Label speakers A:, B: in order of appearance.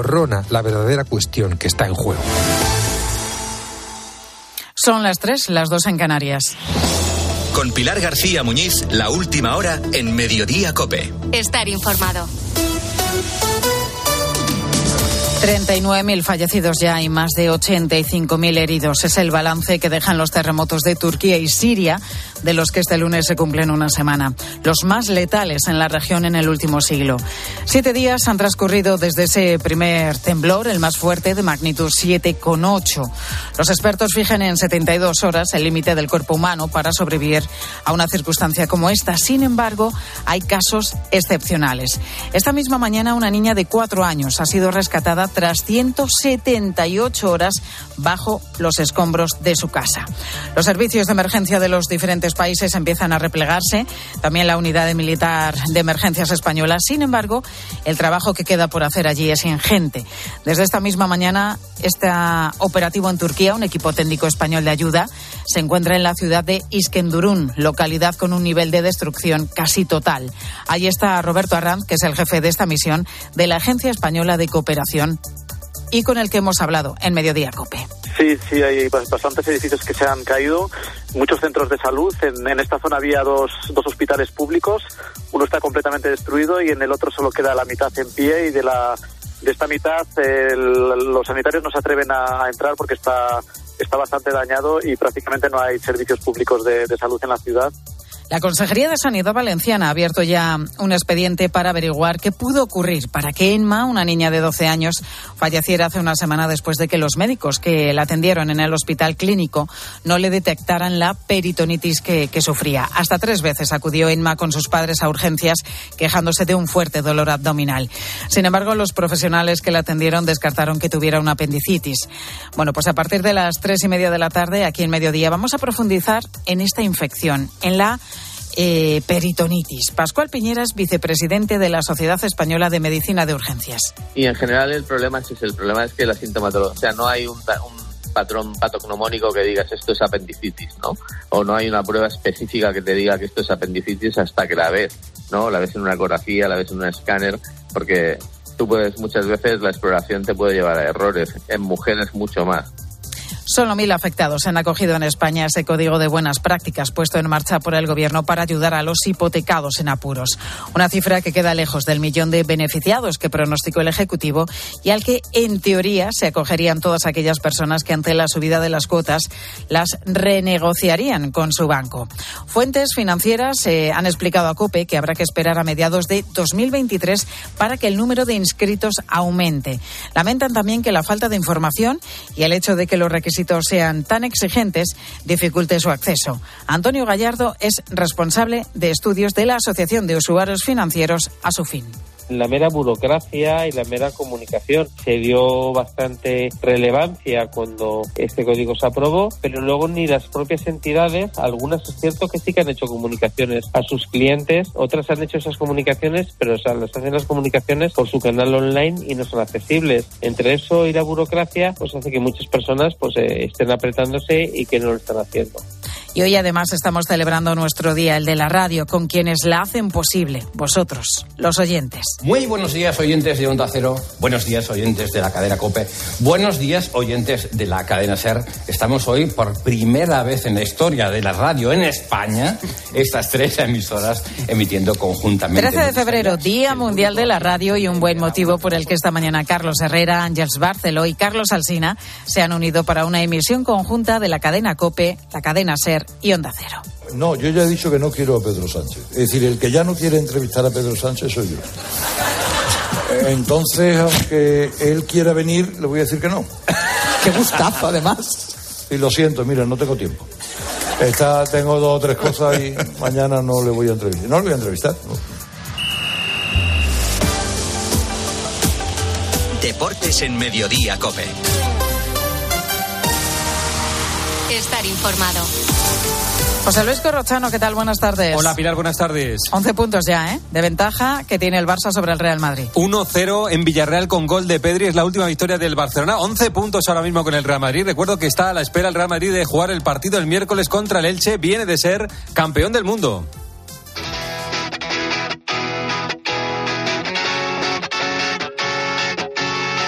A: emborrona la verdadera cuestión que está en juego.
B: Son las tres, las dos en Canarias.
C: Con Pilar García Muñiz, la última hora en Mediodía Cope.
D: Estar informado.
B: 39.000 fallecidos ya y más de 85.000 heridos. Es el balance que dejan los terremotos de Turquía y Siria, de los que este lunes se cumplen una semana. Los más letales en la región en el último siglo. Siete días han transcurrido desde ese primer temblor, el más fuerte, de magnitud 7,8. Los expertos fijan en 72 horas el límite del cuerpo humano para sobrevivir a una circunstancia como esta. Sin embargo, hay casos excepcionales. Esta misma mañana, una niña de cuatro años ha sido rescatada tras 178 horas bajo los escombros de su casa. Los servicios de emergencia de los diferentes países empiezan a replegarse, también la unidad militar de emergencias española. Sin embargo, el trabajo que queda por hacer allí es ingente. Desde esta misma mañana, este operativo en Turquía, un equipo técnico español de ayuda, se encuentra en la ciudad de Iskendurun, localidad con un nivel de destrucción casi total. Allí está Roberto Arranz, que es el jefe de esta misión de la Agencia Española de Cooperación y con el que hemos hablado en Mediodía Cope.
E: Sí, sí, hay bastantes edificios que se han caído, muchos centros de salud. En, esta zona había dos, dos hospitales públicos, uno está completamente destruido y en el otro solo queda la mitad en pie y de la de esta mitad los sanitarios no se atreven a, entrar porque está está bastante dañado y prácticamente no hay servicios públicos de salud en la ciudad.
B: La Consejería de Sanidad Valenciana ha abierto ya un expediente para averiguar qué pudo ocurrir para que Enma, una niña de 12 años, falleciera hace una semana después de que los médicos que la atendieron en el hospital clínico no le detectaran la peritonitis que, sufría. Hasta tres veces acudió Enma con sus padres a urgencias quejándose de un fuerte dolor abdominal. Sin embargo, los profesionales que la atendieron descartaron que tuviera una apendicitis. Bueno, pues a partir de las tres y media de la tarde, aquí en Mediodía, vamos a profundizar en esta infección, en la eh, peritonitis. Pascual Piñeras, vicepresidente de la Sociedad Española de Medicina de Urgencias.
F: Y en general el problema es El problema es que la sintomatología, o sea, no hay un, un patrón patognomónico que digas esto es apendicitis, ¿no? O no hay una prueba específica que te diga que esto es apendicitis hasta que la ves, ¿no? La ves en una ecografía, la ves en un escáner, porque tú puedes, muchas veces la exploración te puede llevar a errores, en mujeres mucho más.
B: Solo mil afectados han acogido en España ese código de buenas prácticas puesto en marcha por el Gobierno para ayudar a los hipotecados en apuros. Una cifra que queda lejos del millón de beneficiados que pronosticó el Ejecutivo y al que, en teoría, se acogerían todas aquellas personas que ante la subida de las cuotas las renegociarían con su banco. Fuentes financieras eh, han explicado a COPE que habrá que esperar a mediados de 2023 para que el número de inscritos aumente. Lamentan también que la falta de información y el hecho de que los requisitos sean tan exigentes dificulte su acceso. Antonio Gallardo es responsable de estudios de la Asociación de Usuarios Financieros a su fin
G: la mera burocracia y la mera comunicación. Se dio bastante relevancia cuando este código se aprobó, pero luego ni las propias entidades, algunas es cierto que sí que han hecho comunicaciones a sus clientes, otras han hecho esas comunicaciones, pero o sea, las hacen las comunicaciones por su canal online y no son accesibles. Entre eso y la burocracia, pues hace que muchas personas pues eh, estén apretándose y que no lo están haciendo.
B: Y hoy además estamos celebrando nuestro día, el de la radio, con quienes la hacen posible, vosotros, los oyentes.
H: Muy buenos días, oyentes de Onda Cero. Buenos días, oyentes de la cadena Cope. Buenos días, oyentes de la cadena Ser. Estamos hoy por primera vez en la historia de la radio en España, estas tres emisoras emitiendo conjuntamente.
B: 13 de febrero, Día Mundial de la Radio y un buen motivo por el que esta mañana Carlos Herrera, Ángels Barceló y Carlos Alsina se han unido para una emisión conjunta de la cadena Cope, la cadena Ser y Onda Cero.
I: No, yo ya he dicho que no quiero a Pedro Sánchez. Es decir, el que ya no quiere entrevistar a Pedro Sánchez soy yo. Entonces, aunque él quiera venir, le voy a decir que no.
B: Qué gustazo, además.
I: Y lo siento, mira, no tengo tiempo. Está, tengo dos o tres cosas y mañana no le voy a entrevistar. No le voy a entrevistar.
C: Deportes en Mediodía, Cope.
D: Estar informado.
B: José Luis Corrochano, ¿qué tal? Buenas tardes.
J: Hola Pilar, buenas tardes.
B: 11 puntos ya, ¿eh? De ventaja que tiene el Barça sobre el Real Madrid.
J: 1-0 en Villarreal con gol de Pedri, es la última victoria del Barcelona. 11 puntos ahora mismo con el Real Madrid. Recuerdo que está a la espera el Real Madrid de jugar el partido el miércoles contra el Elche. Viene de ser campeón del mundo.